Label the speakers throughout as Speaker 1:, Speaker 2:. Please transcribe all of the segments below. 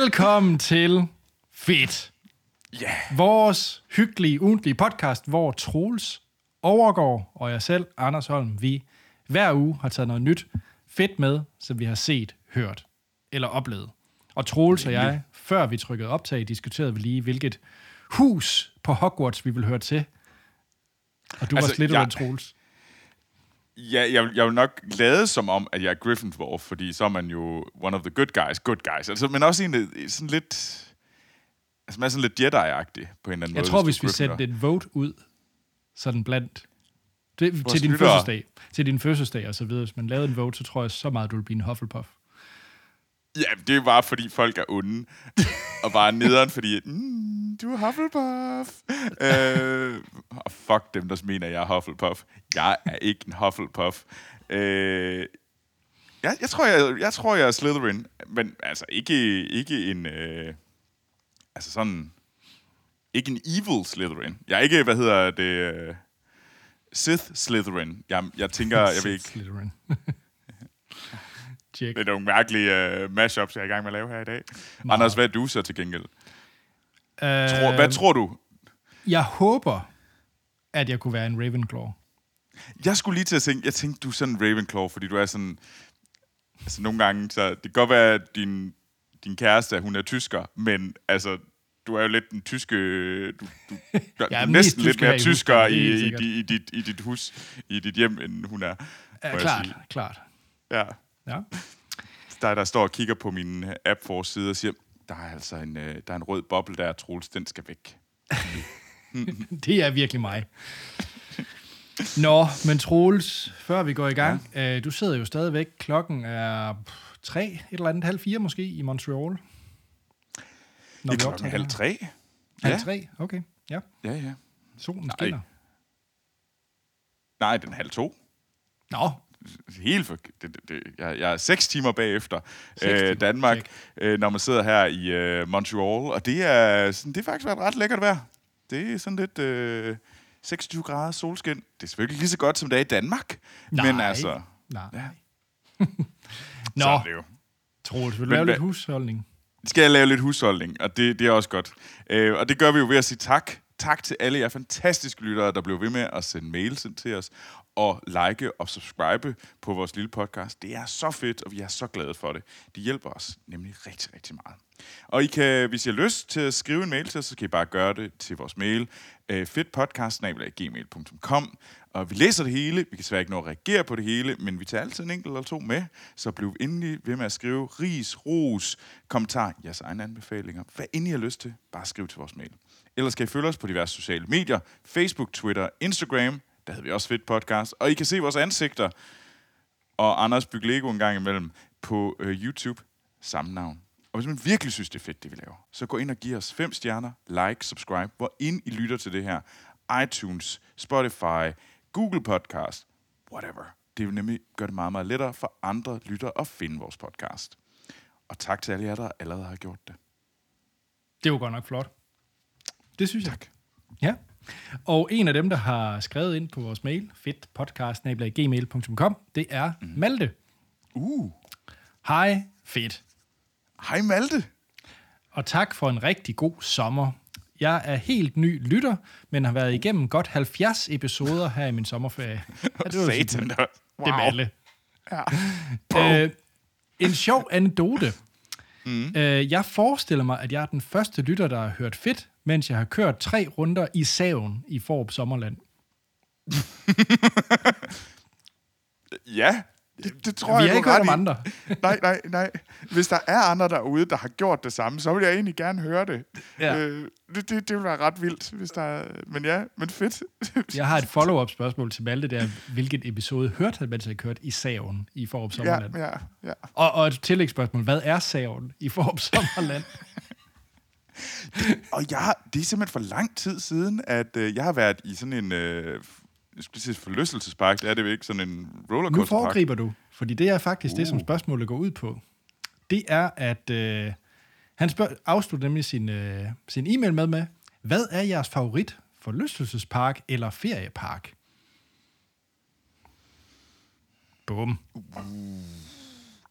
Speaker 1: Velkommen til Fedt.
Speaker 2: Ja.
Speaker 1: Vores hyggelige, ugentlige podcast, hvor Troels overgår, og jeg selv, Anders Holm, vi hver uge har taget noget nyt fedt med, som vi har set, hørt eller oplevet. Og Troels og jeg, før vi trykkede optag, diskuterede vi lige, hvilket hus på Hogwarts vi vil høre til. Og du altså, var
Speaker 2: jeg-
Speaker 1: jeg... Troels.
Speaker 2: Ja, jeg, jeg vil nok lade som om, at jeg er Gryffindor, fordi så er man jo one of the good guys, good guys. Altså, men også en, øh, sådan lidt... Altså, man er sådan lidt Jedi-agtig på en eller anden måde.
Speaker 1: Jeg tror, hvis
Speaker 2: du
Speaker 1: vi sendte et vote ud, sådan blandt... Det, til din
Speaker 2: lyttere.
Speaker 1: fødselsdag, til din fødselsdag og så videre. Hvis man lavede en vote, så tror jeg så meget, du ville blive en Hufflepuff.
Speaker 2: Ja, det er bare, fordi folk er onde. og bare nederen, fordi... Mm, du er Hufflepuff. øh, og fuck dem, der mener, jeg er Hufflepuff. Jeg er ikke en Hufflepuff. Øh, jeg, jeg, tror, jeg, jeg tror, jeg er Slytherin. Men altså, ikke, ikke en... Øh, altså sådan... Ikke en evil Slytherin. Jeg er ikke, hvad hedder det... Øh, Sith Slytherin. Jeg, jeg tænker, jeg ved ikke...
Speaker 1: Slytherin. Check.
Speaker 2: Det er nogle mærkelige uh, mashups, jeg er i gang med at lave her i dag. Anders, hvad er du så til gengæld? Tror,
Speaker 1: Øh,
Speaker 2: hvad tror du?
Speaker 1: Jeg håber, at jeg kunne være en Ravenclaw.
Speaker 2: Jeg skulle lige til at tænke, jeg tænkte, du er sådan en Ravenclaw, fordi du er sådan... Altså nogle gange, så det kan godt være, at din, din kæreste, hun er tysker, men altså, du er jo lidt den tyske... Du, du, du
Speaker 1: er
Speaker 2: næsten lidt mere tysker
Speaker 1: er
Speaker 2: i, i, i, i, dit, i dit hus, i dit hjem, end hun er.
Speaker 1: Ja, klart, klart.
Speaker 2: Ja.
Speaker 1: Ja.
Speaker 2: Der, der står og kigger på min øh, app for side og siger, der er altså en, øh, der er en rød boble der, Troels, den skal væk.
Speaker 1: Det er virkelig mig. Nå, men Troels, før vi går i gang, ja. øh, du sidder jo stadigvæk, klokken er tre, et eller andet, halv fire måske, i Montreal. Når
Speaker 2: Det er klokken halv tre.
Speaker 1: Halv
Speaker 2: Ja.
Speaker 1: tre, okay. Ja,
Speaker 2: Ja, ja.
Speaker 1: solen
Speaker 2: Nej.
Speaker 1: skinner.
Speaker 2: Nej, den er halv to.
Speaker 1: Nå,
Speaker 2: Helt for, det, det, det, jeg, jeg er seks timer bagefter
Speaker 1: Seks timer,
Speaker 2: øh, Danmark,
Speaker 1: check.
Speaker 2: øh, når man sidder her i øh, Montreal. Og det er, sådan, det er faktisk været ret lækkert vejr. Det er sådan lidt øh, 26 grader solskin. Det er selvfølgelig lige så godt, som det er i Danmark.
Speaker 1: Nej.
Speaker 2: Men altså,
Speaker 1: nej.
Speaker 2: Ja.
Speaker 1: Nå,
Speaker 2: så er det jo.
Speaker 1: Troels, vil du
Speaker 2: Men
Speaker 1: lave lidt husholdning?
Speaker 2: skal jeg lave lidt husholdning, og det, det er også godt. Øh, og det gør vi jo ved at sige tak. Tak til alle jer fantastiske lyttere, der blev ved med at sende mails ind til os, og like og subscribe på vores lille podcast. Det er så fedt, og vi er så glade for det. Det hjælper os nemlig rigtig, rigtig meget. Og I kan, hvis I har lyst til at skrive en mail til os, så kan I bare gøre det til vores mail, øh, fedtpodcast.gmail.com. Og vi læser det hele. Vi kan svært ikke nå at reagere på det hele, men vi tager altid en enkelt eller to med. Så bliv endelig ved med at skrive ris, ros, kommentar, jeres egne anbefalinger. Hvad end I har lyst til, bare skriv til vores mail. Ellers skal I følge os på diverse sociale medier. Facebook, Twitter, Instagram. Der hedder vi også Fedt Podcast. Og I kan se vores ansigter og Anders bygge Lego en gang imellem på øh, YouTube. Samme navn. Og hvis man virkelig synes, det er fedt, det vi laver, så gå ind og giv os fem stjerner, like, subscribe, hvor ind I lytter til det her. iTunes, Spotify, Google Podcast, whatever. Det vil nemlig gøre det meget, meget lettere for andre lyttere at finde vores podcast. Og tak til alle jer, der allerede har gjort det.
Speaker 1: Det var godt nok flot. Det synes jeg.
Speaker 2: Tak.
Speaker 1: Ja. Og en af dem, der har skrevet ind på vores mail, fedtpodcast.gmail.com, det er
Speaker 2: Mhm.
Speaker 1: Malte.
Speaker 2: Uh,
Speaker 1: Hej, fedt.
Speaker 2: hej Malte.
Speaker 1: Og tak for en rigtig god sommer. Jeg er helt ny lytter, men har været igennem godt 70 episoder her i min sommerferie. Ja, det var
Speaker 2: Satan. Wow.
Speaker 1: Det er Malte.
Speaker 2: Ja.
Speaker 1: Øh, en sjov anekdote. Mm. Øh, jeg forestiller mig, at jeg er den første lytter, der har hørt fedt, mens jeg har kørt tre runder i saven i Forop Sommerland.
Speaker 2: Ja, det, det tror
Speaker 1: Vi
Speaker 2: jeg, du
Speaker 1: ikke
Speaker 2: har
Speaker 1: hørt om andre.
Speaker 2: nej, nej, nej. Hvis der er andre derude, der har gjort det samme, så vil jeg egentlig gerne høre det.
Speaker 1: Ja.
Speaker 2: Øh, det, det, det vil være ret vildt, hvis der er... Men ja, men fedt.
Speaker 1: Jeg har et follow-up spørgsmål til Malte, der hvilket episode hørte han, mens jeg kørte i saven i Forop
Speaker 2: ja,
Speaker 1: Sommerland?
Speaker 2: ja, ja.
Speaker 1: Og, og et tillægsspørgsmål. Hvad er saven i Forop Sommerland?
Speaker 2: Og jeg det er simpelthen for lang tid siden, at øh, jeg har været i sådan en... Øh, jeg skulle sige forlystelsespark, det er det jo ikke, sådan en
Speaker 1: nu
Speaker 2: rollercoasterpark.
Speaker 1: foregriber du, fordi det er faktisk uh. det, som
Speaker 2: Uh.
Speaker 1: spørgsmålet går ud på. Det er, at øh, han spørg, afslutter nemlig sin, øh, sin e-mail med med, hvad er jeres favorit forlystelsespark eller feriepark? Bum.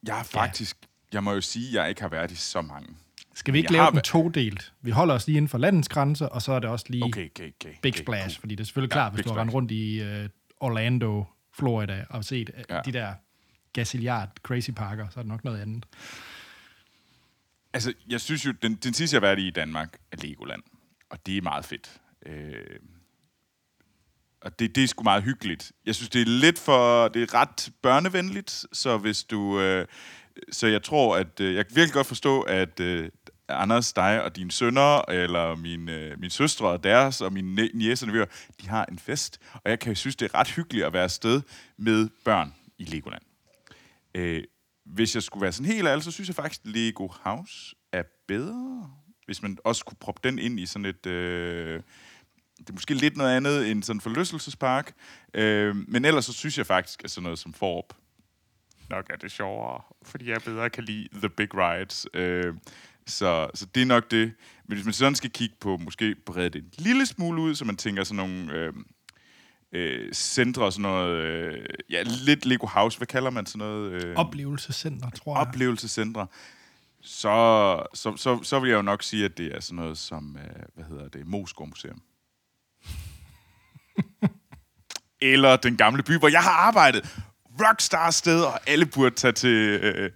Speaker 2: Jeg har faktisk... Jeg må jo sige, at jeg ikke har været i så mange.
Speaker 1: Skal vi ikke
Speaker 2: Jeg
Speaker 1: lave
Speaker 2: har
Speaker 1: den todelt? Vi holder os lige inden for landets grænser, og så er det også lige
Speaker 2: Okay, okay, okay.
Speaker 1: Big
Speaker 2: okay,
Speaker 1: Splash,
Speaker 2: cool.
Speaker 1: fordi det er selvfølgelig
Speaker 2: Ja,
Speaker 1: klart, hvis du har rundt i uh, Orlando, Florida, og set ja.
Speaker 2: Ja.
Speaker 1: de der gazilliard crazy parker, så er det nok noget andet.
Speaker 2: Altså, jeg synes jo, den, den sidste, jeg har været i i Danmark, er Legoland. Og det er meget fedt. Øh, og det, det er sgu meget hyggeligt. Jeg synes, det er lidt for... Det er ret børnevenligt, så hvis du... Øh, så jeg tror, at... Øh, jeg kan virkelig godt forstå, at øh, Anders, dig og dine sønner, eller mine, øh, mine søstre og deres, og mine niæser og de har en fest. Og jeg kan synes, det er ret hyggeligt at være afsted med børn i Legoland. Øh, hvis jeg skulle være sådan helt ærlig, så synes jeg faktisk, at Lego House er bedre. Hvis man også kunne proppe den ind i sådan et... Øh, det er måske lidt noget andet end sådan en forlystelsespark. Øh, men ellers så synes jeg faktisk, at sådan noget som Forop nok er det sjovere, fordi jeg bedre kan lide The Big Rides. Øh, så, så det er nok det. Men hvis man sådan skal kigge på, måske brede det en lille smule ud, så man tænker sådan nogle... Øh, øh, centre og sådan noget, øh, ja, lidt Lego House, hvad kalder man sådan noget? Øh,
Speaker 1: Oplevelsescenter, tror jeg.
Speaker 2: oplevelsescentre, så, så, så, så vil jeg jo nok sige, at det er sådan noget som, øh, hvad hedder det, Moskov Museum. Eller den gamle by, hvor jeg har arbejdet. Rockstar sted, og alle burde tage til... Øh,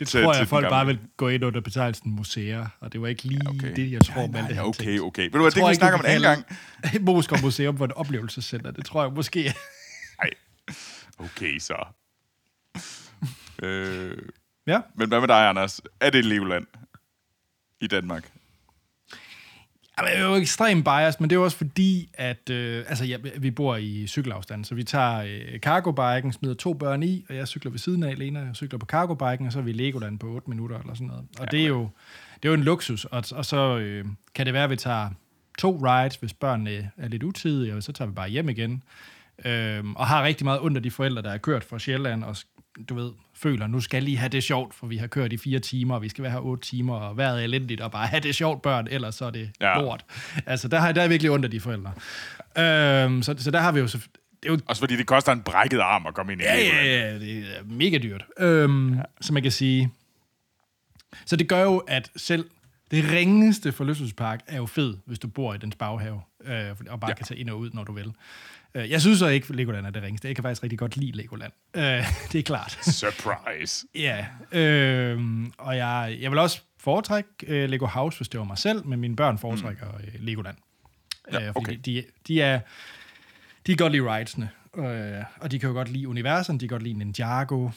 Speaker 1: det
Speaker 2: til-
Speaker 1: tror
Speaker 2: til
Speaker 1: jeg,
Speaker 2: den
Speaker 1: folk bare
Speaker 2: gamle.
Speaker 1: vil gå ind under betegnelsen museer, og det var ikke lige
Speaker 2: okay.
Speaker 1: det, jeg tror,
Speaker 2: ja,
Speaker 1: man
Speaker 2: nej, ja,
Speaker 1: havde
Speaker 2: okay,
Speaker 1: tænkt.
Speaker 2: okay. Ved du hvad, det kan vi
Speaker 1: ikke,
Speaker 2: snakke om en anden gang.
Speaker 1: Moskov Museum var et oplevelsescenter. Det tror jeg måske.
Speaker 2: Nej. Okay, så. øh,
Speaker 1: ja.
Speaker 2: men hvad med dig, Anders? Er det Legoland i Danmark?
Speaker 1: Jamen, jeg er jo ekstremt biased, men det er jo også fordi, at øh, altså, ja, vi bor i cykelafstand, så vi tager øh, cargo-biken, smider to børn i, og jeg cykler ved siden af alene, jeg cykler på cargo-biken, og så er vi i Legoland på 8 minutter eller sådan noget. Og det er jo, det er jo en luksus, og, og så øh, kan det være, at vi tager to rides, hvis børnene er lidt utidige, og så tager vi bare hjem igen. Øhm, og har rigtig meget under de forældre, der er kørt fra Sjælland, og du ved, føler, nu skal lige have det sjovt, for vi har kørt i fire timer, og vi skal være her otte timer, og vejret er elendigt, og bare have det sjovt, børn, ellers så er det
Speaker 2: Ja.
Speaker 1: lort. Altså, der, har, der er virkelig under de forældre. Øhm, så, så der har vi jo... Så, det er jo
Speaker 2: Også fordi det koster en brækket arm at komme ind i
Speaker 1: Ja, ja, ja, det er mega dyrt. Øhm, ja. Så man kan sige... Så det gør jo, at selv det ringeste forlystelsespark er jo fed, hvis du bor i dens baghave, øh, og bare
Speaker 2: ja.
Speaker 1: kan tage ind og ud, når du vil. Øh, Jeg synes så ikke, Legoland er det ringeste. Jeg kan faktisk rigtig godt lide Legoland. Øh, det er klart.
Speaker 2: Surprise.
Speaker 1: Ja, øh, og jeg, jeg vil også foretrække øh, Lego House, hvis det var mig selv, men mine børn foretrækker mm. Legoland.
Speaker 2: Ja,
Speaker 1: fordi
Speaker 2: okay.
Speaker 1: de, de, er, de kan godt lide ridesene, øh, og de kan jo godt lide universerne, de kan godt lide Ninjago,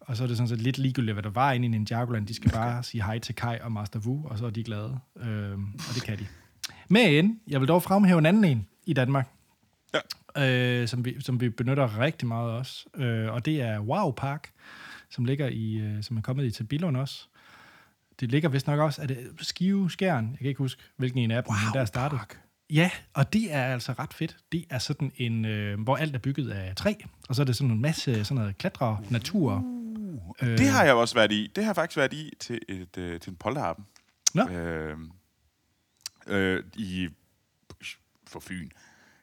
Speaker 1: og så er det sådan set lidt ligegyldigt, hvad der var inde i Ninjagoland. De skal bare sige hej til Kai og Master Wu, og så er de glade. Øh, og det kan de. Men jeg vil dog fremhæve en anden en i Danmark, øh, som, vi, som vi benytter rigtig meget også. Øh, og det er Wow Park, som ligger i, øh, som er kommet i til Billund også. Det ligger vist nok også, er det Skive Skjern? Jeg kan ikke huske, hvilken en af dem, men der er startet. Ja, og det er altså ret fedt. Det er sådan en, øh, hvor alt er bygget af træ, og så er det sådan en masse sådan noget klatre, natur. Øh,
Speaker 2: Det har jeg også været i. Det har jeg faktisk været i til, et, øh, til en polterhappen.
Speaker 1: Nå.
Speaker 2: Øh, øh, I for Fyn.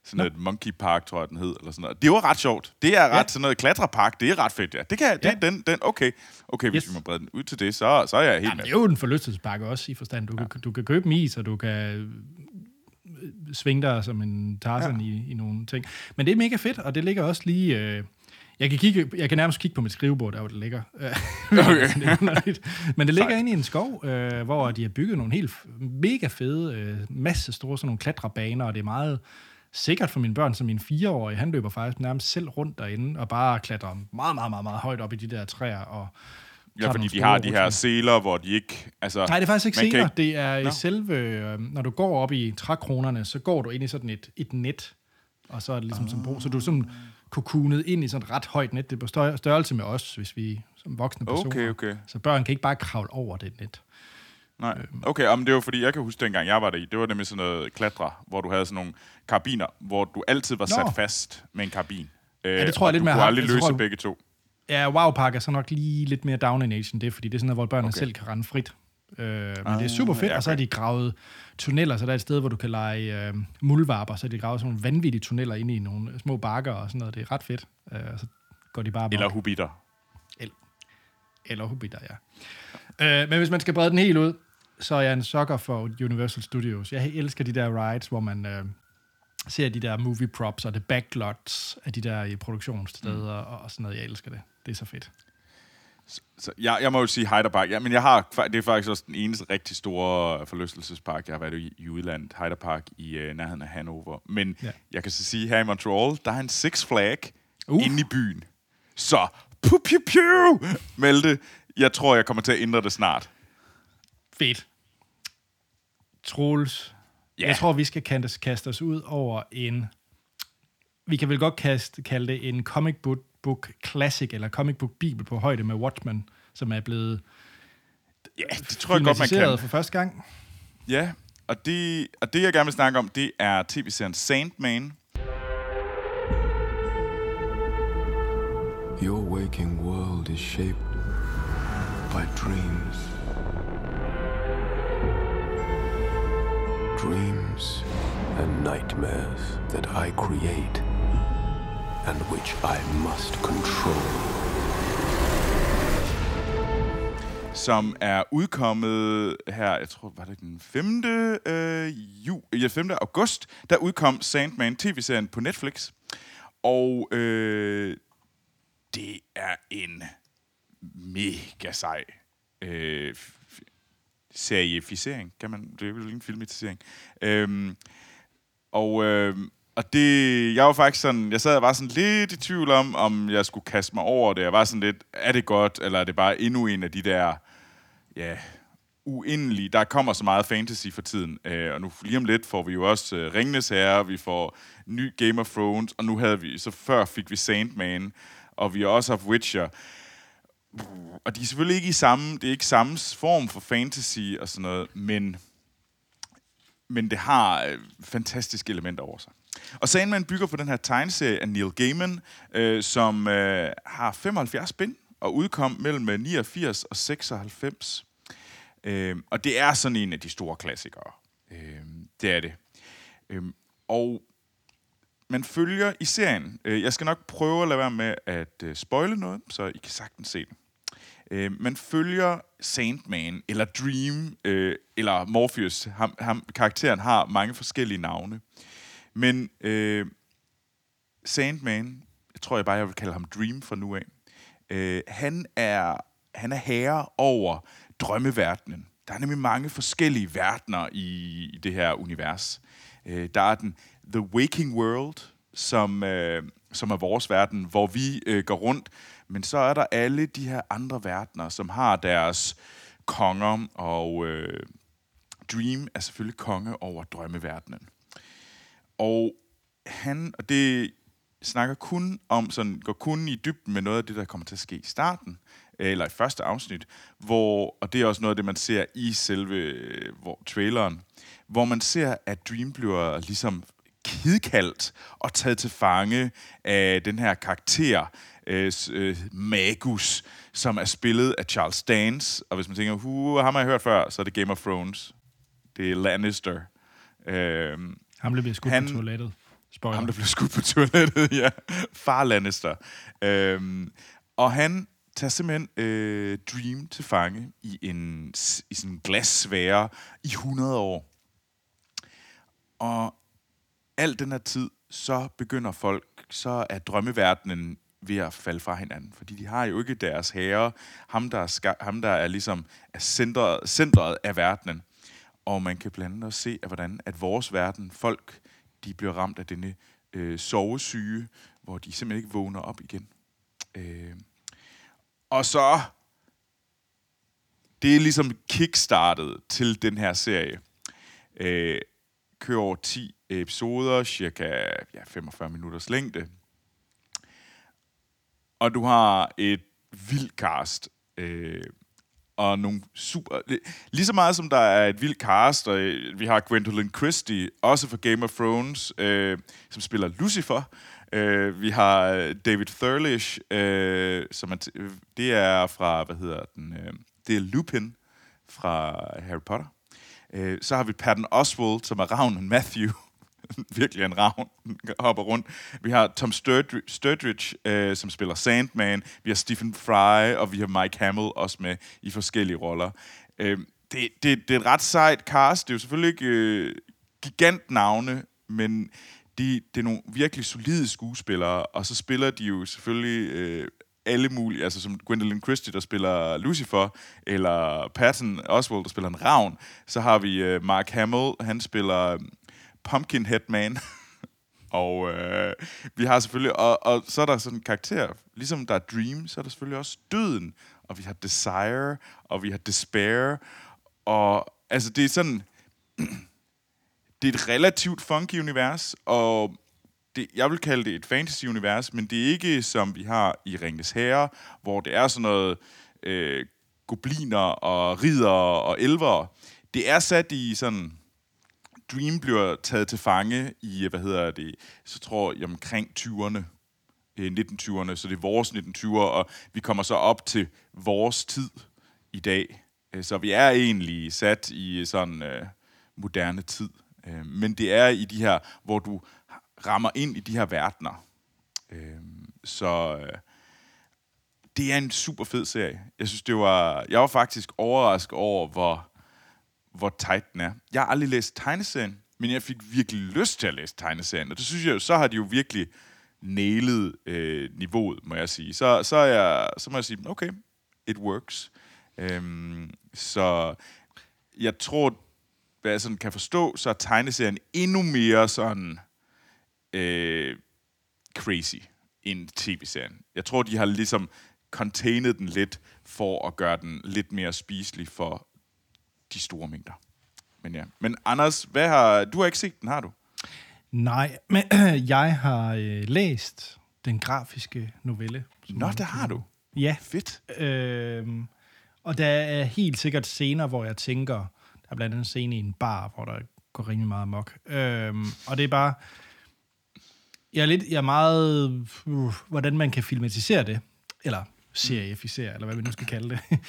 Speaker 2: Sådan
Speaker 1: Nå.
Speaker 2: et Monkey Park, tror jeg, den hed, eller sådan noget. Det var ret sjovt. Det er ret
Speaker 1: Ja.
Speaker 2: sådan noget klatrepark. Det er ret fedt, ja. Det kan, det,
Speaker 1: Ja.
Speaker 2: den, den, okay. Okay, hvis
Speaker 1: Yes.
Speaker 2: vi må brede den ud til det, så, så er jeg helt
Speaker 1: Jamen,
Speaker 2: med.
Speaker 1: det er jo en forlystelsespakke også i forstand. Du, ja. kan, du kan købe is, og du kan øh, svinge dig som en Tarzan ja. i, i nogle ting. Men det er mega fedt, og det ligger også lige... Øh, jeg kan, kigge, jeg kan nærmest kigge på mit skrivebord, der hvor det ligger.
Speaker 2: Okay.
Speaker 1: Det. Men det ligger
Speaker 2: Sejt.
Speaker 1: inde i en skov, øh, hvor de har bygget nogle helt mega fede, øh, masse store sådan nogle klatrebaner, og det er meget sikkert for mine børn, som min fireårige, han løber faktisk nærmest selv rundt derinde, og bare klatrer meget, meget, meget, meget højt op i de der træer, og
Speaker 2: Ja, fordi de har de her seler, hvor de ikke... Altså,
Speaker 1: Nej, det er faktisk ikke
Speaker 2: kan
Speaker 1: senere. Det er i selve, øh, når du går op i trækronerne, så går du ind i sådan et, et net, og så er det ligesom oh. som bro, så du er sådan kokunet ind i sådan et ret højt net. Det er på stør- størrelse med os, hvis vi som voksne personer.
Speaker 2: Okay, okay.
Speaker 1: Så børn kan ikke bare kravle over det net.
Speaker 2: Nej, okay, om det var fordi, jeg kan huske dengang jeg var der i, det var nemlig sådan noget klatre, hvor du havde sådan nogle karabiner, hvor du altid var sat
Speaker 1: Nå.
Speaker 2: fast med en karbin. Øh,
Speaker 1: det tror jeg lidt
Speaker 2: du
Speaker 1: mere
Speaker 2: kunne
Speaker 1: har-
Speaker 2: aldrig
Speaker 1: jeg
Speaker 2: løse
Speaker 1: tror, du-
Speaker 2: begge to.
Speaker 1: Ja, Wow Park er så nok lige lidt mere down in end det, fordi det er sådan noget, hvor børnene
Speaker 2: Okay.
Speaker 1: okay. selv kan rende frit. Øh, men
Speaker 2: Ah,
Speaker 1: det er super fedt,
Speaker 2: ja,
Speaker 1: og så har
Speaker 2: okay.
Speaker 1: de gravet tunneller, så der er et sted, hvor du kan lege øh, muldvarper, så de gravet sådan nogle vanvittige tunneller ind i nogle små bakker og sådan noget. Det er ret fedt. Øh, så går de bare.
Speaker 2: Eller hobitter.
Speaker 1: Eller hobitter, ja. Øh, men hvis man skal brede den helt ud, så er jeg en sucker for Universal Studios. Jeg elsker de der rides, hvor man øh, ser de der movie props og det backlots af de der i produktionssteder mm. og, og sådan noget. Jeg elsker det. Det er så fedt.
Speaker 2: Så, så jeg, jeg må jo sige Hyder Park. Ja, men jeg har, det er faktisk også den eneste rigtig store forlystelsespark, jeg har været i, i udlandet. Hyder Park i uh, nærheden af Hannover. Men ja. jeg kan så sige, her i Montreal, der er en Six Flag uh. inde i byen. Så, pu piu piu, meldte. Jeg tror, jeg kommer til at ændre det snart.
Speaker 1: Fedt. Troels, yeah. jeg tror, vi skal kaste, kaste os ud over en... Vi kan vel godt kaste, kalde det en comic book, book classic, eller comic book bibel på højde med Watchmen, som er blevet
Speaker 2: ja, det tror jeg godt, man kan.
Speaker 1: for første gang.
Speaker 2: Ja, og det, og det, jeg gerne vil snakke om, det er tv-serien Sandman. Your waking world is shaped by dreams. Dreams and nightmares that I create and which I must control. Som er udkommet her, jeg tror, var det den 5. Øh, ju, ja, 5. august, der udkom Sandman tv-serien på Netflix. Og øh, det er en mega sej øh, seriefisering, kan man, det er jo en filmatisering. Øhm, og, øh, og det, jeg var faktisk sådan, jeg sad og var sådan lidt i tvivl om, om jeg skulle kaste mig over det. Jeg var sådan lidt, er det godt, eller er det bare endnu en af de der, ja, uendelige, der kommer så meget fantasy for tiden. Øh, og nu lige om lidt får vi jo også øh, Ringnes Herre, vi får ny Game of Thrones, og nu havde vi, så før fik vi Sandman, og vi har også haft Witcher og de er selvfølgelig ikke i samme, det er ikke samme form for fantasy og sådan noget, men, men det har øh, fantastiske elementer over sig. Og Sandman bygger på den her tegneserie af Neil Gaiman, øh, som øh, har 75 bind og udkom mellem øh, 89 og 96. Øh, og det er sådan en af de store klassikere. Øh, det er det. Øh, og man følger i serien. Øh, jeg skal nok prøve at lade være med at øh, spoile noget, så I kan sagtens se den. Øh, man følger Sandman, eller Dream, eller Morpheus. Ham, ham, karakteren har mange forskellige navne. Men øh, Sandman, jeg tror jeg bare, jeg vil kalde ham Dream fra nu af, øh, han, er, han er herre over drømmeverdenen. Der er nemlig mange forskellige verdener i, i det her univers. Øh, der er den The Waking World, som, øh, som er vores verden, hvor vi øh, går rundt men så er der alle de her andre verdener, som har deres konger, og øh, Dream er selvfølgelig konge over drømmeverdenen. Og han, og det snakker kun om, sådan, går kun i dybden med noget af det, der kommer til at ske i starten, øh, eller i første afsnit, hvor, og det er også noget af det, man ser i selve hvor, traileren, hvor man ser, at Dream bliver ligesom kidkaldt og taget til fange af den her karakter, øh, øh, Magus, som er spillet af Charles Dance. Og hvis man tænker, uh, ham har jeg hørt før, så er det Game of Thrones. Det er Lannister. Øh,
Speaker 1: ham blev skudt han, på toilettet.
Speaker 2: Spoiler. Ham, der blev skudt på toilettet, ja. Far Lannister. Øh, og han tager simpelthen øh, Dream til fange i en i sådan en glassfære i 100 år. Og al den her tid, så begynder folk, så er drømmeverdenen ved at falde fra hinanden. Fordi de har jo ikke deres herre, ham der er, ska- ham, der er ligesom er centret, centret af verdenen. Og man kan blandt andet også se, at hvordan at vores verden, folk, de bliver ramt af denne øh, sovesyge, hvor de simpelthen ikke vågner op igen. Øh. Og så, det er ligesom kickstartet til den her serie. Øh, kører over 10 episoder, cirka ja, 45 minutters længde og du har et vildt cast. Øh, og nogle super... Lige så meget som der er et vildt cast, og øh, vi har Gwendolyn Christie, også for Game of Thrones, øh, som spiller Lucifer. Øh, vi har øh, David Thurlish, øh, som er det er fra, hvad hedder den, øh, det er Lupin fra Harry Potter. Øh, så har vi Patton Oswald, som er ravnen Matthew. virkelig en ravn, hopper rundt. Vi har Tom Sturridge, Sturridge øh, som spiller Sandman. Vi har Stephen Fry, og vi har Mike Hamill også med i forskellige roller. Øh, det, det, det er et ret sejt cast. Det er jo selvfølgelig ikke øh, gigantnavne, men de, det er nogle virkelig solide skuespillere, og så spiller de jo selvfølgelig øh, alle mulige, altså som Gwendolyn Christie, der spiller Lucifer, eller Patton Oswald, der spiller en ravn. Så har vi øh, Mark Hamill, han spiller øh, Pumpkinhead Man. og øh, vi har selvfølgelig, og, og så er der sådan en karakter, ligesom der er Dream, så er der selvfølgelig også Døden, og vi har Desire, og vi har Despair, og altså det er sådan, det er et relativt funky univers, og det, jeg vil kalde det et fantasy-univers, men det er ikke som vi har i Ringens Herre, hvor det er sådan noget øh, gobliner og ridder og elver. Det er sat i sådan... Dream bliver taget til fange i, hvad hedder det, så tror jeg omkring 20'erne, 1920'erne, øh, så det er vores 1920'er, og vi kommer så op til vores tid i dag. Øh, så vi er egentlig sat i sådan øh, moderne tid. Øh, men det er i de her, hvor du rammer ind i de her verdener. Øh, så øh, det er en super fed serie. Jeg synes, det var... Jeg var faktisk overrasket over, hvor, hvor tight den er. Jeg har aldrig læst tegneserien, men jeg fik virkelig lyst til at læse tegneserien. Og det synes jeg jo, så har de jo virkelig nælet øh, niveauet, må jeg sige. Så, så, er jeg, så må jeg sige, okay, it works. Øhm, så jeg tror, hvad jeg sådan kan forstå, så er tegneserien endnu mere sådan øh, crazy end tv-serien. Jeg tror, de har ligesom containet den lidt for at gøre den lidt mere spiselig for de store mængder. Men ja. Men Anders, hvad har, du har ikke set den, har du?
Speaker 1: Nej, men jeg har øh, læst den grafiske novelle.
Speaker 2: Nå, det har du.
Speaker 1: Ja.
Speaker 2: Fedt.
Speaker 1: Øhm, og der er helt sikkert scener, hvor jeg tænker, der er blandt andet en scene i en bar, hvor der går rimelig meget mok. Øhm, og det er bare, jeg er lidt, jeg er meget, uh, hvordan man kan filmatisere det, eller serieficere, eller hvad vi nu skal kalde det.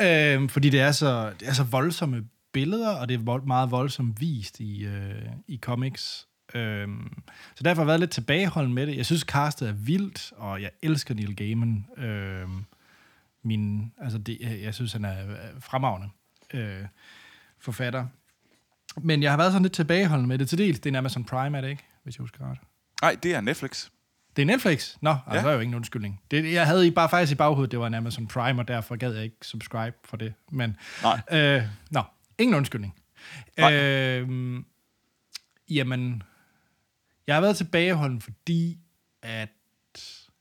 Speaker 1: øhm, fordi det er, så, det er så voldsomme billeder, og det er vold, meget voldsomt vist i, øh, i comics. Øhm, så derfor har jeg været lidt tilbageholden med det. Jeg synes, castet er vildt, og jeg elsker Neil Gaiman. Øhm, min, altså det, jeg synes, han er øh, fremragende øh, forfatter. Men jeg har været sådan lidt tilbageholden med det. Til dels, det er en Amazon Prime, er det ikke? Hvis jeg husker ret.
Speaker 2: Nej, det er Netflix.
Speaker 1: Det er Netflix? Nå, altså,
Speaker 2: Ja.
Speaker 1: der er jo ingen undskyldning. Det, jeg havde i bare faktisk i baghovedet, det var en Amazon Prime, og derfor gad jeg ikke subscribe for det. Men,
Speaker 2: Nej.
Speaker 1: øh, nå, ingen undskyldning.
Speaker 2: Nej.
Speaker 1: Øh, jamen, jeg har været tilbageholden, fordi at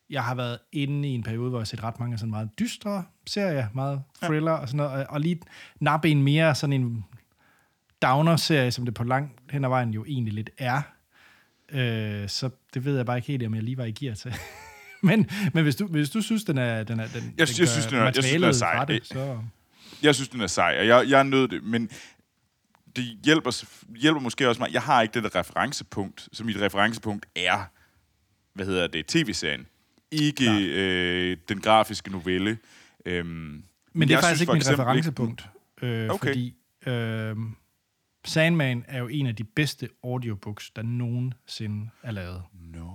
Speaker 1: jeg har været inde i en periode, hvor jeg har set ret mange sådan meget dystre serier, meget thriller og sådan noget, og, og lige nappe en mere sådan en downer-serie, som det på langt hen ad vejen jo egentlig lidt er. Øh, så det ved jeg bare ikke helt, om jeg lige var i gear til. men men hvis, du, hvis du synes, den er... Den er den, den
Speaker 2: jeg synes, den er- jeg synes, den er sej.
Speaker 1: rette, så...
Speaker 2: Jeg synes, den er sej, og jeg, jeg nød det, men det hjælper, hjælper måske også mig. Jeg har ikke det der referencepunkt, så mit referencepunkt er, hvad hedder det, tv-serien. Ikke
Speaker 1: Klart.
Speaker 2: øh, den grafiske novelle. Øhm, men,
Speaker 1: Men det er
Speaker 2: jeg
Speaker 1: faktisk
Speaker 2: synes
Speaker 1: ikke mit referencepunkt. Øh,
Speaker 2: okay.
Speaker 1: Fordi øh, Sandman er jo en af de bedste audiobooks, der nogensinde er lavet.
Speaker 2: No.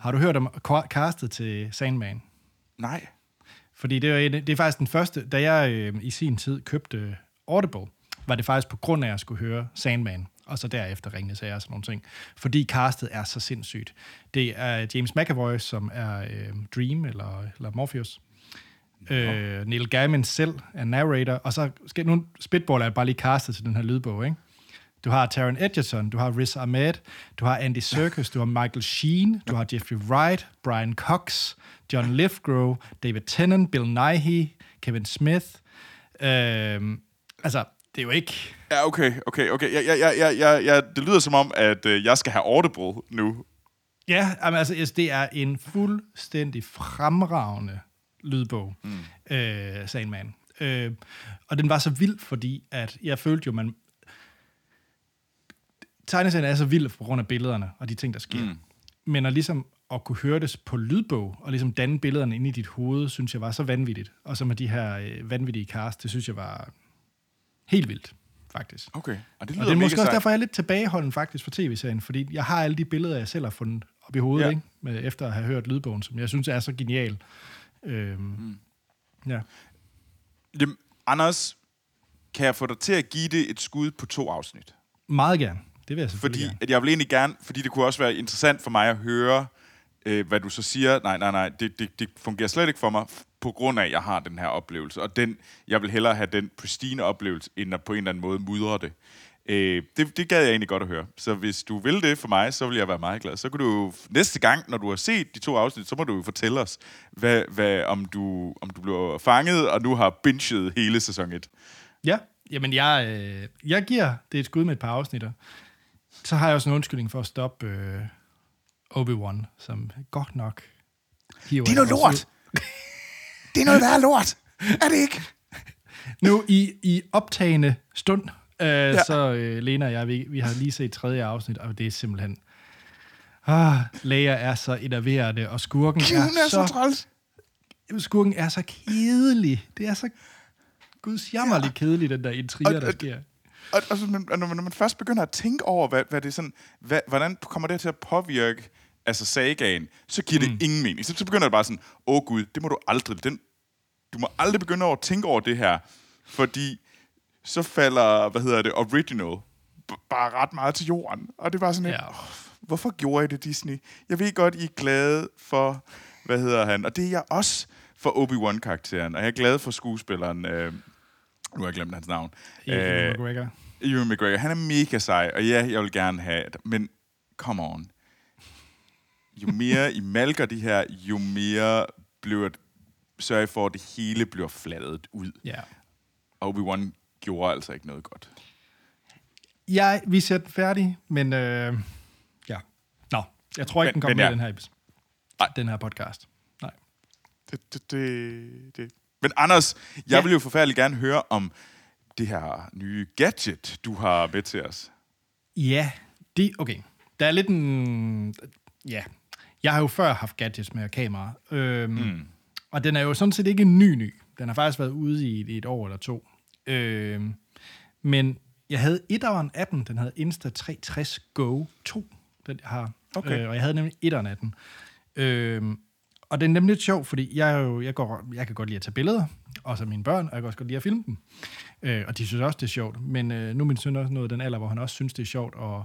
Speaker 1: Har du hørt om ca- castet til Sandman?
Speaker 2: Nej.
Speaker 1: Fordi det er, en- det er faktisk den første, da jeg øh, i sin tid købte Audible, var det faktisk på grund af, at jeg skulle høre Sandman, og så derefter ringende sager og sådan nogle ting. Fordi castet er så sindssygt. Det er James McAvoy, som er øh, Dream, eller, eller Morpheus. Øh, Neil Gaiman selv er narrator, og så skal nu spitballer jeg bare lige castet til den her lydbog, ikke? Du har Taron Egerton, du har Riz Ahmed, du har Andy Serkis, du har Michael Sheen, du har Jeffrey Wright, Brian Cox, John Lithgow, David Tennant, Bill Nighy, Kevin Smith. Øhm, altså, det er jo ikke...
Speaker 2: Ja, okay, okay, okay. Jeg, jeg, jeg, jeg, jeg, det lyder som om, at øh, jeg skal have Audible nu.
Speaker 1: Ja, altså, det er en fuldstændig fremragende lydbog, mm. øh, Sandman. Øh, og den var så vild, fordi at jeg følte jo, man... Tegneserien er så vild på grund af billederne og de ting, der sker.
Speaker 2: Mm.
Speaker 1: Men at ligesom at kunne høre det på lydbog, og ligesom danne billederne ind i dit hoved, synes jeg var så vanvittigt. Og så med de her øh, vanvittige cast, det synes jeg var helt vildt, faktisk.
Speaker 2: Okay. Og det lyder
Speaker 1: Og det er måske også
Speaker 2: sejt.
Speaker 1: derfor, jeg er lidt tilbageholden faktisk for tv-serien, fordi jeg har alle de billeder, jeg selv har fundet op i hovedet,
Speaker 2: ja.
Speaker 1: ikke? Med, efter at have hørt lydbogen, som jeg synes er så genial. Øhm, mm. Ja.
Speaker 2: Jamen, Anders, kan jeg få dig til at give det et skud på to afsnit?
Speaker 1: Meget gerne. Det vil jeg selvfølgelig
Speaker 2: Fordi
Speaker 1: gerne.
Speaker 2: at jeg vil egentlig gerne, fordi det kunne også være interessant for mig at høre, øh, hvad du så siger. Nej, nej, nej, det, det, det fungerer slet ikke for mig, på grund af, at jeg har den her oplevelse. Og den, jeg vil hellere have den pristine oplevelse, end at på en eller anden måde mudre det. Øh, det, det gad jeg egentlig godt at høre. Så hvis du vil det for mig, så vil jeg være meget glad. Så kan du næste gang, når du har set de to afsnit, så må du jo fortælle os, hvad, hvad, om, du, om du blev fanget, og nu har binget hele sæson 1.
Speaker 1: Ja, jamen jeg, øh, jeg giver det et skud med et par afsnitter. Så har jeg også en undskyldning for at stoppe øh, Obi-Wan, som godt nok...
Speaker 2: Det er noget lort! Det er noget værd lort! Er det ikke?
Speaker 1: Nu i, i optagende stund, øh, ja. så øh, Lena og jeg, vi, vi har lige set tredje afsnit, og det er simpelthen... Ah, Leia er så enerverende, og skurken
Speaker 2: Hun er så træls.
Speaker 1: skurken er så kedelig. Det er så gudsjammerligt ja. kedelig, den der intriger,
Speaker 2: Og-
Speaker 1: der
Speaker 2: og-
Speaker 1: sker.
Speaker 2: Og, og så, men- og når, man, når man først begynder at tænke over, hvad, hvad det er sådan, hvad, hvordan kommer det til at påvirke altså sagaen, så giver det mm. ingen mening. Så, så begynder det bare sådan, åh oh, gud, det må du aldrig, den, du må aldrig begynde over at tænke over det her, fordi så falder, hvad hedder det, original, bare ret meget til jorden. Og det var sådan,
Speaker 1: Ja.
Speaker 2: oh, hvorfor gjorde I det, Disney? Jeg ved godt, I er glade for, hvad hedder han, og det er jeg også for Obi-Wan-karakteren, og jeg er glad for skuespilleren, øh, nu har jeg glemt hans navn.
Speaker 1: Ewan
Speaker 2: Øh,
Speaker 1: McGregor.
Speaker 2: Ewan McGregor, han er mega sej, og ja, jeg vil gerne have det, men come on. Jo mere I malker de her, jo mere bliver sørg for, at det hele bliver flattet ud.
Speaker 1: Ja.
Speaker 2: Og Obi-Wan gjorde altså ikke noget godt.
Speaker 1: Ja, vi ser den færdig, men øh, ja. Nå, jeg tror ikke,
Speaker 2: Men-
Speaker 1: den kommer med
Speaker 2: ja.
Speaker 1: den her, episode.
Speaker 2: Nej.
Speaker 1: den her podcast. Nej.
Speaker 2: Det, det, det, det. Men Anders, jeg
Speaker 1: Ja.
Speaker 2: vil jo forfærdeligt gerne høre om det her nye gadget, du har med til os.
Speaker 1: Ja, det, okay. Der er lidt en... Ja, jeg har jo før haft gadgets med kamera. Øhm, mm. Og den er jo sådan set ikke ny ny. Den har faktisk været ude i, i et år eller to. Øhm, men jeg havde etteren af den. Den havde Insta360 Go 2. Den jeg har.
Speaker 2: Okay.
Speaker 1: Øh, og jeg havde nemlig etteren af den. Øhm, og det er nemlig lidt sjovt, fordi jeg, jo, jeg, går, jeg kan godt lide at tage billeder, også af mine børn, og jeg kan også godt lide at filme dem. Øh, og de synes også, det er sjovt. Men øh, nu er min søn også nået den alder, hvor han også synes, det er sjovt at,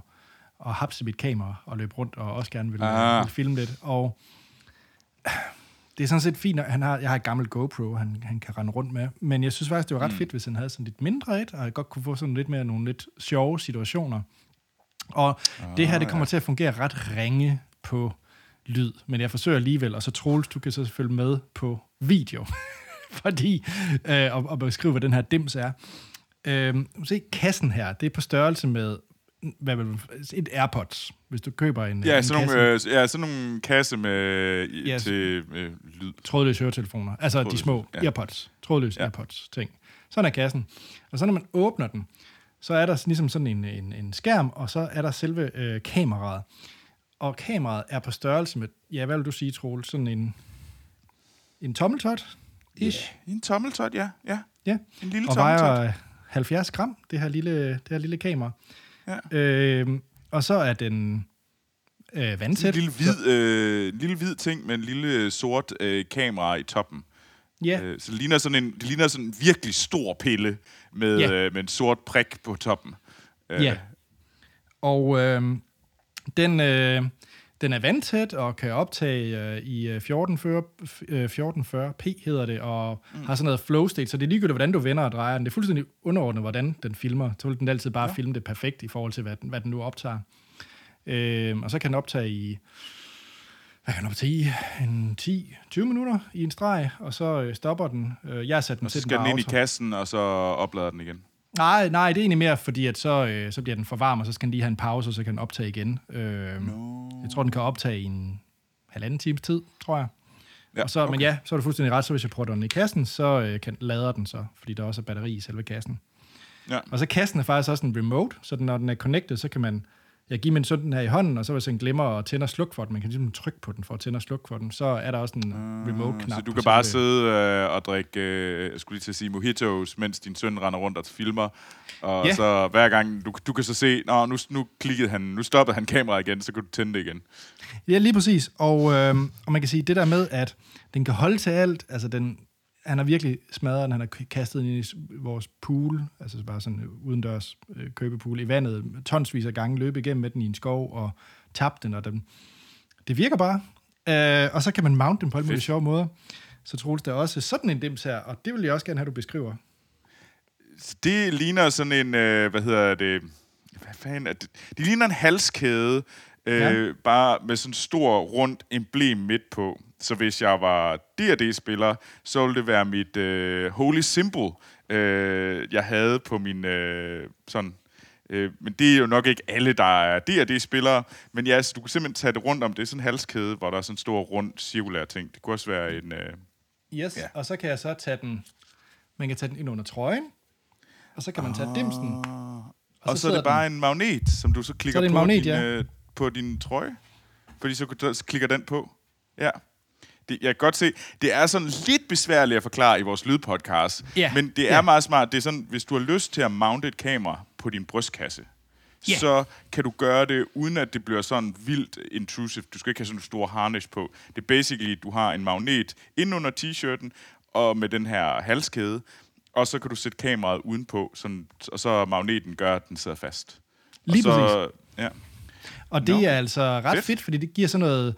Speaker 1: at hapse mit kamera og løbe rundt, og også gerne vil,
Speaker 2: Ah.
Speaker 1: vil filme lidt. Og det er sådan set fint, at han har, jeg har et gammelt GoPro, han, han kan rende rundt med. Men jeg synes faktisk, det var ret mm. fedt, hvis han havde sådan lidt mindre et, og jeg godt kunne få sådan lidt mere nogle lidt sjove situationer. Og ah, det her, det kommer ja. til at fungere ret ringe på lyd, men jeg forsøger alligevel, og så Troels, du kan så følge med på video, fordi, øh, og, og beskrive, hvad den her dims er. Øh, se, kassen her, det er på størrelse med hvad vil, et AirPods, hvis du køber en,
Speaker 2: Ja,
Speaker 1: en
Speaker 2: sådan
Speaker 1: kasse,
Speaker 2: nogle, øh, ja, sådan nogle kasse med
Speaker 1: Yes.
Speaker 2: til øh, lyd.
Speaker 1: trådløse høretelefoner, altså de
Speaker 2: Trådløse,
Speaker 1: små
Speaker 2: ja.
Speaker 1: AirPods, trådløse
Speaker 2: Ja.
Speaker 1: AirPods ting. Sådan er kassen. Og så når man åbner den, så er der ligesom sådan en, en, en skærm, og så er der selve øh, kameraet. Og kameraet er på størrelse med, ja, hvad vil du sige, Troels, sådan en, en tommeltot? Ish.
Speaker 2: I en tommeltot, ja. ja.
Speaker 1: Ja.
Speaker 2: En lille
Speaker 1: Og
Speaker 2: tommeltot.
Speaker 1: vejer 70 gram, det her lille, det her lille kamera.
Speaker 2: Ja.
Speaker 1: Øhm, og så er den øh,
Speaker 2: En
Speaker 1: vandsæt.
Speaker 2: lille hvid, øh, lille hvid ting med en lille sort øh, kamera i toppen.
Speaker 1: Ja,
Speaker 2: Øh, så det ligner sådan en, det ligner sådan en virkelig stor pille med,
Speaker 1: Ja.
Speaker 2: øh, med en sort prik på toppen. Øh,
Speaker 1: Ja. Og øh, den, øh, den er vandtæt og kan optage øh, i øh, 1440, øh, 1440p, hedder det, og mm. har sådan noget flow state, så det er ligegyldigt, hvordan du vender og drejer den. Det er fuldstændig underordnet, hvordan den filmer. Så vil den altid bare ja. filme det perfekt i forhold til, hvad den, hvad den nu optager. Øh, og så kan den optage i hvad kan den optage i? En 10-20 minutter i en streg, og så øh, stopper den. Øh, jeg har sat den
Speaker 2: Og så
Speaker 1: til
Speaker 2: skal den
Speaker 1: bare
Speaker 2: ind i
Speaker 1: auto.
Speaker 2: kassen, og så oplader den igen.
Speaker 1: Nej, nej, det er egentlig mere, fordi at så, øh, så bliver den for varm, og så skal den lige have en pause, og så kan den optage igen. Øh,
Speaker 2: No.
Speaker 1: Jeg tror, den kan optage i en halvanden times tid, tror jeg.
Speaker 2: Ja,
Speaker 1: og så, okay. Men ja, så er du fuldstændig ret, så hvis jeg putter den i kassen, så øh, kan, lader den så, fordi der også er batteri i selve kassen.
Speaker 2: Ja.
Speaker 1: Og så kassen er faktisk også en remote, så den, når den er connected, så kan man jeg giver min søn den her i hånden, og så hvis han glemmer at tænde og slukke for den, man kan ligesom trykke på den for at tænde og slukke for den, så er der også en remote-knap.
Speaker 2: Så du kan bare
Speaker 1: selve-
Speaker 2: sidde øh, og drikke, øh, jeg skulle lige til at sige mojitos, mens din søn render rundt og filmer. Og
Speaker 1: Ja.
Speaker 2: så hver gang, du, du kan så se, Nå, nu, nu klikkede han, nu stoppede han kameraet igen, så kan du tænde det igen.
Speaker 1: Ja, lige præcis. Og, øh, og man kan sige, det der med, at den kan holde til alt, altså den han har virkelig smadret den. Han har kastet den i vores pool, altså bare sådan en udendørs øh, købepool, i vandet, tonsvis af gange, løbe igennem med den i en skov og tabt den, og den, det virker bare. Øh, og så kan man mount den på alle mulige
Speaker 2: Fedt.
Speaker 1: sjove måder. Så Troels, der er også sådan en dims her, og det vil jeg også gerne have, du beskriver.
Speaker 2: Det ligner sådan en, øh, hvad hedder det, hvad fanden er det? Det ligner en halskæde, øh,
Speaker 1: ja.
Speaker 2: bare med sådan en stor, rundt emblem midt på. Så hvis jeg var D&D-spiller, så ville det være mit øh, holy symbol, øh, jeg havde på min øh, sådan... Øh, men det er jo nok ikke alle, der er D&D-spillere. Men ja, så du kan simpelthen tage det rundt om. Det er sådan en halskæde, hvor der er sådan en stor, rund, cirkulær ting. Det kunne også være en... Øh,
Speaker 1: Yes,
Speaker 2: Ja.
Speaker 1: og så kan jeg så tage den, man kan tage den ind under trøjen, og så kan man tage dimsen.
Speaker 2: og,
Speaker 1: så
Speaker 2: og så er
Speaker 1: sidder
Speaker 2: det bare en magnet, som du så klikker
Speaker 1: Så er en
Speaker 2: på,
Speaker 1: magnet,
Speaker 2: din,
Speaker 1: ja.
Speaker 2: øh, på din trøje. Fordi så, så klikker den på. Ja. Det, jeg kan godt se, det er sådan lidt besværligt at forklare i vores lydpodcast.
Speaker 1: Ja.
Speaker 2: Men det er
Speaker 1: Ja.
Speaker 2: meget smart. Det er sådan, hvis du har lyst til at mounte et kamera på din brystkasse,
Speaker 1: Ja.
Speaker 2: så kan du gøre det, uden at det bliver sådan vildt intrusive. Du skal ikke have sådan en stor harness på. Det er basically, du har en magnet ind under t-shirten, og med den her halskæde, og så kan du sætte kameraet udenpå, sådan, og så magneten gør, at den sidder fast.
Speaker 1: Lige
Speaker 2: og så, Ja.
Speaker 1: Og det
Speaker 2: Nå.
Speaker 1: er altså ret. Fedt.
Speaker 2: fedt,
Speaker 1: fordi det giver sådan noget,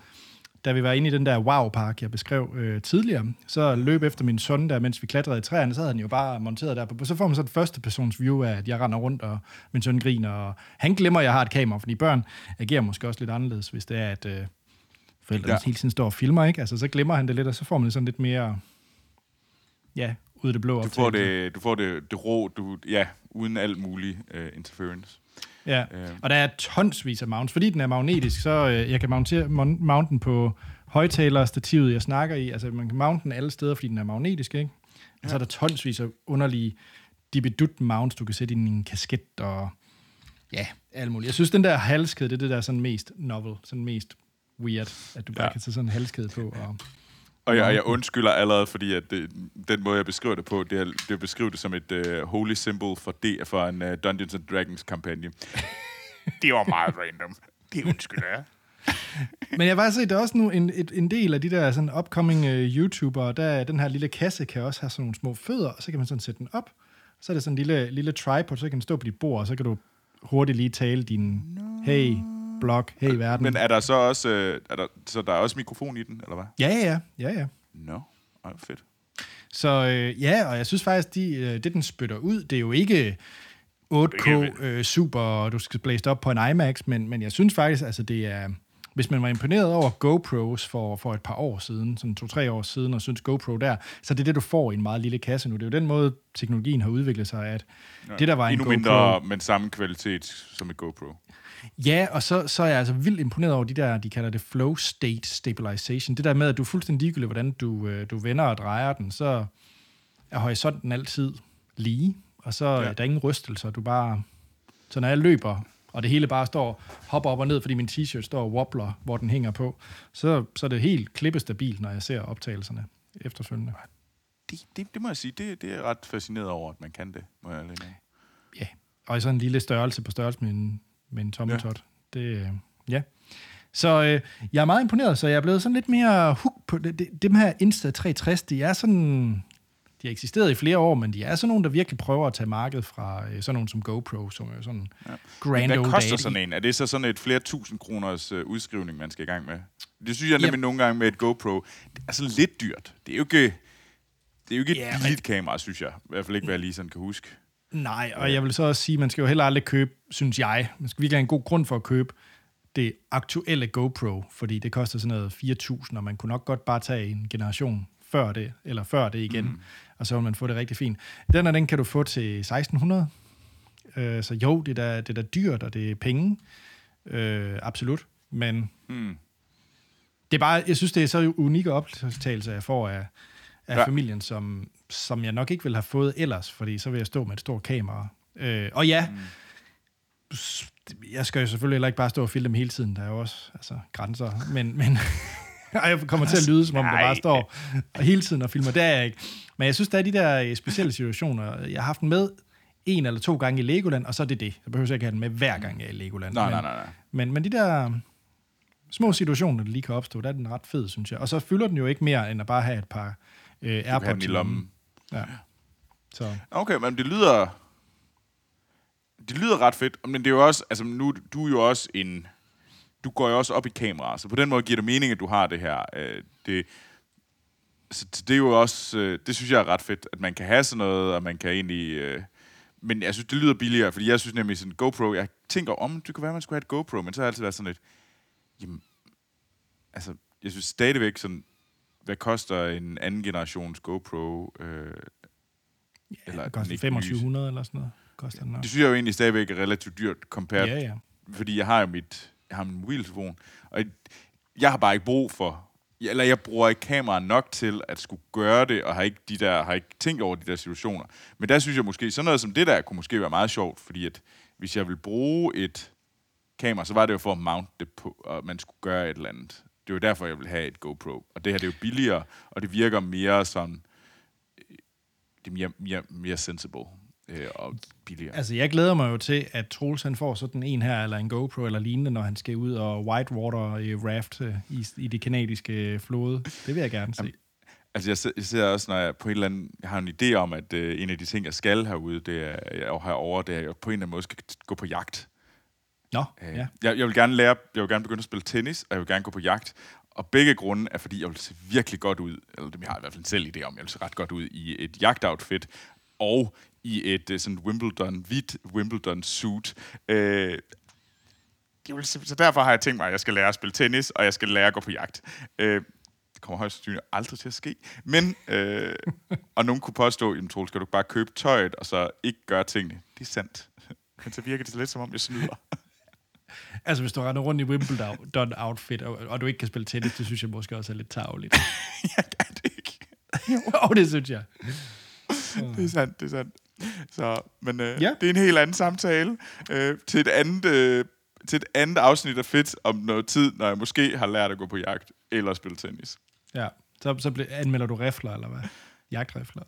Speaker 1: da vi var inde i den der wow-park, jeg beskrev øh, tidligere, så løb efter min søn der, mens vi klatrede i træerne, så havde han jo bare monteret der på. Så får man så et første persons view af, at jeg render rundt, og min søn griner, og han glemmer, at jeg har et kamera, fordi børn agerer måske også lidt anderledes, hvis det er, at øh, forældrene ja. Hele tiden står og filmer, ikke? Altså, så glemmer han det lidt, og så får man det sådan lidt mere, ja, ud af det blå
Speaker 2: Du får det, du får det, det rå, du, ja, uden alt mulig uh, interference.
Speaker 1: Ja,
Speaker 2: Øh.
Speaker 1: og der er tonsvis af mounts. Fordi den er magnetisk, så øh, jeg kan mountere, mon- mount den på højtalerstativet, jeg snakker i. Altså, man kan mount den alle steder, fordi den er magnetisk, ikke? Og så er der tonsvis af underlige dibidut mounts, du kan sætte i en kasket og ja, alt muligt. Jeg synes, den der halskæde, det er det der sådan mest novel, sådan mest weird, at du bare
Speaker 2: Ja.
Speaker 1: kan tage sådan en halskæde på. Og,
Speaker 2: Og jeg, jeg undskylder allerede, fordi at det, den måde, jeg beskriver det på, det er, det er at beskrive det som et uh, holy symbol for, det, for en uh, Dungeons and Dragons kampagne. det var meget random. Det undskylder jeg.
Speaker 1: Men jeg var se, der er også nu en, et, en del af de der sådan upcoming uh, YouTubere, der er den her lille kasse kan også have sådan nogle små fødder, og så kan man sådan sætte den op. Så er det sådan en lille, lille tripod, så kan den stå på dit bord, og så kan du hurtigt lige tale din, hey, blog, hey, verden.
Speaker 2: Men er der så også, øh, er der, så der er også mikrofon i den, eller hvad?
Speaker 1: ja, ja, ja, ja, ja.
Speaker 2: Nå, no. Ej, fedt.
Speaker 1: Så øh, ja, og jeg synes faktisk, de, øh, det den spytter ud, det er jo ikke 8K øh, super, og du skal blæse op på en IMAX, men, men jeg synes faktisk, altså det er, hvis man var imponeret over GoPros for, for et par år siden, sådan to-tre år siden, og synes GoPro der, så det er det, du får i en meget lille kasse nu. Det er jo den måde, teknologien har udviklet sig, at det, der var en
Speaker 2: Endnu
Speaker 1: GoPro...
Speaker 2: mindre, men samme kvalitet som et GoPro.
Speaker 1: Ja, og så, så er jeg altså vildt imponeret over de der, de kalder det flow state stabilization. Det der med, at du er fuldstændig ligegyldig, hvordan du, øh, du vender og drejer den, så er horisonten altid lige, og så ja.
Speaker 2: Ja.
Speaker 1: er der ingen rystelser. Du bare... Så når jeg løber, og det hele bare står, hopper op og ned, fordi min t-shirt står og wobbler, hvor den hænger på, så, så er det helt klippestabilt, når jeg ser optagelserne efterfølgende.
Speaker 2: Det, det, det må jeg sige, det, det er ret fascineret over, at man kan det, må jeg alene.
Speaker 1: Ja, og i sådan en lille størrelse på størrelse med en, med en tommeltot. Ja. Det, øh, ja. Så øh, jeg er meget imponeret, så jeg er blevet sådan lidt mere hook på det. det dem her Insta360, de er sådan... De har eksisteret i flere år, men de er sådan nogle, der virkelig prøver at tage markedet fra øh, sådan nogle som GoPro, som er sådan ja. grand
Speaker 2: Hvad koster
Speaker 1: daddy.
Speaker 2: sådan en? Er det så sådan et flere tusind kroners øh, udskrivning, man skal i gang med? Det synes jeg nemlig
Speaker 1: Jamen.
Speaker 2: nogle gange med et GoPro. Det er sådan lidt dyrt. Det er jo ikke, det er jo ikke et yeah, billigt kamera, synes jeg. I hvert fald ikke, hvad jeg lige sådan kan huske.
Speaker 1: Nej, og jeg vil så også sige, man skal jo heller aldrig købe, synes jeg, man skal virkelig have en god grund for at købe det aktuelle GoPro, fordi det koster sådan noget 4.000, og man kunne nok godt bare tage en generation før det, eller før det igen, mm. og så vil man få det rigtig fint. Den her, den kan du få til 1.600, øh, så jo, det er, da, det er da dyrt, og det er penge, øh, absolut, men
Speaker 2: Hmm.
Speaker 1: det er bare, jeg synes, det er så unik optagelse, jeg får af, af. Ja. familien, som, som jeg nok ikke ville have fået ellers, fordi så vil jeg stå med et stort kamera. Øh, og ja, mm. jeg skal jo selvfølgelig heller ikke bare stå og filme hele tiden, der er jo også altså, grænser, men, men jeg kommer til at lyde, som om jeg bare
Speaker 2: Nej.
Speaker 1: står og hele tiden og filmer. Det er jeg ikke. Men jeg synes, der er de der øh, specielle situationer. Jeg har haft den med en eller to gange i Legoland, og så er det det. Jeg behøver jeg ikke have den med hver gang, jeg er i Legoland.
Speaker 2: Nej,
Speaker 1: men,
Speaker 2: nej, nej, nej.
Speaker 1: Men, men de der små situationer, der lige kan opstå, der er den ret fed, synes jeg. Og så fylder den jo ikke mere, end at bare have et par øh,
Speaker 2: den i
Speaker 1: AirPods
Speaker 2: lommen.
Speaker 1: Ja. Så
Speaker 2: Okay, men det lyder... Det lyder ret fedt, men det er jo også... Altså, nu du er jo også en... Du går jo også op i kamera, så på den måde giver det mening, at du har det her. Øh, det, så det er jo også... Øh, det synes jeg er ret fedt, at man kan have sådan noget, og man kan egentlig... Øh, men jeg synes, det lyder billigere, fordi jeg synes nemlig sådan GoPro... Jeg tænker om, det kunne være, man skulle have et GoPro, men så har jeg altid været sådan lidt... Jamen, altså, jeg synes stadigvæk sådan... Hvad koster en anden generations GoPro? Øh,
Speaker 1: eller det
Speaker 2: den
Speaker 1: koster
Speaker 2: ikke
Speaker 1: 2500 eller sådan noget. Koster den nok.
Speaker 2: Det synes jeg jo egentlig stadigvæk er relativt dyrt compared,
Speaker 1: Ja, ja.
Speaker 2: fordi jeg har jo mit, jeg har min mobiltelefon, og jeg har bare ikke brug for, eller jeg bruger ikke kameraet nok til at skulle gøre det, og har ikke, de der, har ikke tænkt over de der situationer. Men der synes jeg måske, sådan noget som det der kunne måske være meget sjovt, fordi at hvis jeg vil bruge et kamera, så var det jo for at mount det på, og man skulle gøre et eller andet. Det er jo derfor, jeg vil have et GoPro. Og det her det er jo billigere, og det virker mere sådan, øh, det er mere, mere, mere sensible øh, og billigere.
Speaker 1: Altså, jeg glæder mig jo til, at Troels han får sådan en her, eller en GoPro eller lignende, når han skal ud og whitewater i raft øh, i, i det kanadiske flåde. Det vil jeg gerne se.
Speaker 2: Altså, jeg, ser- jeg ser også, når jeg på en eller anden... Jeg har en idé om, at øh, en af de ting, jeg skal herude, det er, jeg herovre, det er, at jeg på en eller anden måde skal gå på jagt.
Speaker 1: Nå,
Speaker 2: Øh,
Speaker 1: ja.
Speaker 2: jeg, jeg vil gerne lære... Jeg vil gerne begynde at spille tennis, og jeg vil gerne gå på jagt. Og begge grunde er, fordi jeg vil se virkelig godt ud, eller det jeg har i hvert fald selv idé om, jeg vil se ret godt ud i et jagtoutfit, og i et øh, sådan Wimbledon, hvidt Wimbledon suit. Øh, så derfor har jeg tænkt mig, at jeg skal lære at spille tennis, og jeg skal lære at gå på jagt. Øh, det kommer højst sandsynligt aldrig til at ske. Men, øh, og nogen kunne påstå, jamen Troels, skal du ikke bare købe tøjet, og så ikke gøre tingene? Det er sandt. Men så virker det lidt, som om jeg snyder.
Speaker 1: Altså, hvis du render rundt i Wimbledon-outfit, og, og du ikke kan spille tennis, det synes jeg måske også er lidt tageligt.
Speaker 2: jeg kan det ikke.
Speaker 1: Og det synes jeg.
Speaker 2: Det er sandt, det er sandt. Så, men øh,
Speaker 1: Ja.
Speaker 2: ja. det er en helt anden samtale øh, til, et andet, øh, til et andet afsnit af Fedt om noget tid, når jeg måske har lært at gå på jagt eller spille tennis.
Speaker 1: Ja, så, så anmelder du rifler, eller hvad? Jagtrifler.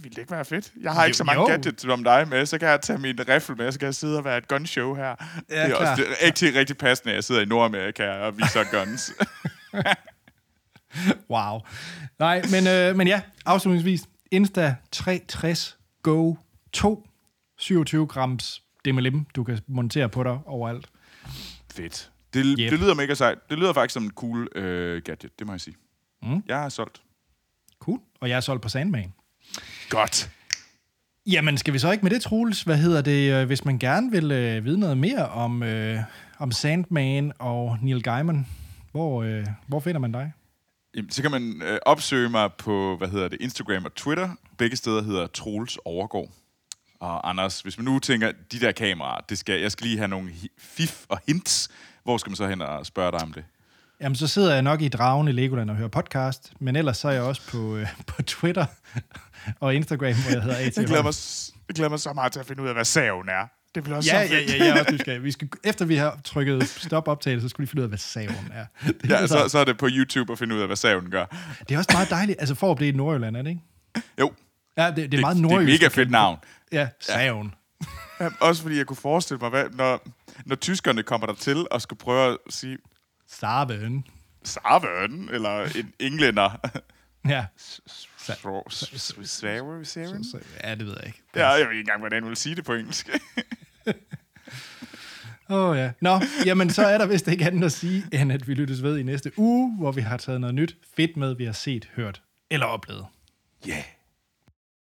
Speaker 2: Vil det ikke være fedt? Jeg har ikke så mange
Speaker 1: Jo.
Speaker 2: gadgets som dig med, så kan jeg tage min rifle med, så kan jeg sidde og være et gunshow her.
Speaker 1: Ja,
Speaker 2: det er
Speaker 1: klar.
Speaker 2: også det er rigtig, rigtig passende, at jeg sidder i Nordamerika og viser guns.
Speaker 1: Wow. Nej, men, øh, men ja, afslutningsvis. Insta 360 Go 2. 27 grams DMLM, du kan montere på dig overalt.
Speaker 2: Fedt. Det,
Speaker 1: Yep.
Speaker 2: det lyder mega sejt. Det lyder faktisk som en cool øh, gadget, det må jeg sige.
Speaker 1: Mm.
Speaker 2: Jeg har solgt.
Speaker 1: Cool. Og jeg er solgt på Sandman.
Speaker 2: Godt.
Speaker 1: Jamen, skal vi så ikke med det, Troels? Hvad hedder det, øh, hvis man gerne vil øh, vide noget mere om, øh, om Sandman og Neil Gaiman? Hvor, øh, hvor finder man dig?
Speaker 2: Jamen, så kan man øh, opsøge mig på, hvad hedder det, Instagram og Twitter. Begge steder hedder Troels Overgaard. Og Anders, hvis man nu tænker, de der kameraer, det skal, jeg skal lige have nogle fif og hints. Hvor skal man så hen og spørge dig om det?
Speaker 1: Jamen, så sidder jeg nok i Dragen i Legoland og hører podcast, men ellers så er jeg også på, øh, på Twitter og Instagram, hvor jeg hedder AT.
Speaker 2: Jeg glæder, mig, jeg glæder mig så meget til at finde ud af, hvad saven er. Det bliver også
Speaker 1: Ja, ja, ja, jeg er også nysgerrig. Vi skal, efter vi har trykket stop optagelse, så skulle vi finde ud af, hvad saven er. Det,
Speaker 2: ja
Speaker 1: er
Speaker 2: så, så er det på YouTube at finde ud af, hvad saven gør.
Speaker 1: det er også meget dejligt, altså for at blive i Nordjylland, er det ikke?
Speaker 2: Jo,
Speaker 1: Ja, det, det er
Speaker 2: det,
Speaker 1: meget
Speaker 2: det er et
Speaker 1: nordjysk.
Speaker 2: mega fedt navn.
Speaker 1: Ja, saven.
Speaker 2: Ja, også fordi jeg kunne forestille mig, hvad, når, når tyskerne kommer der til og skal prøve at sige
Speaker 1: Saven.
Speaker 2: Sarven, eller en englænder.
Speaker 1: Ja. Så, så, ja, det ved jeg ikke.
Speaker 2: Ja, jeg ved ikke engang, hvordan jeg vil sige det på engelsk.
Speaker 1: Åh oh, ja. Nå, jamen så er der vist ikke andet at sige, end at vi lyttes ved i næste uge, hvor vi har taget noget nyt fedt med, vi har set, hørt eller oplevet.
Speaker 2: Yeah.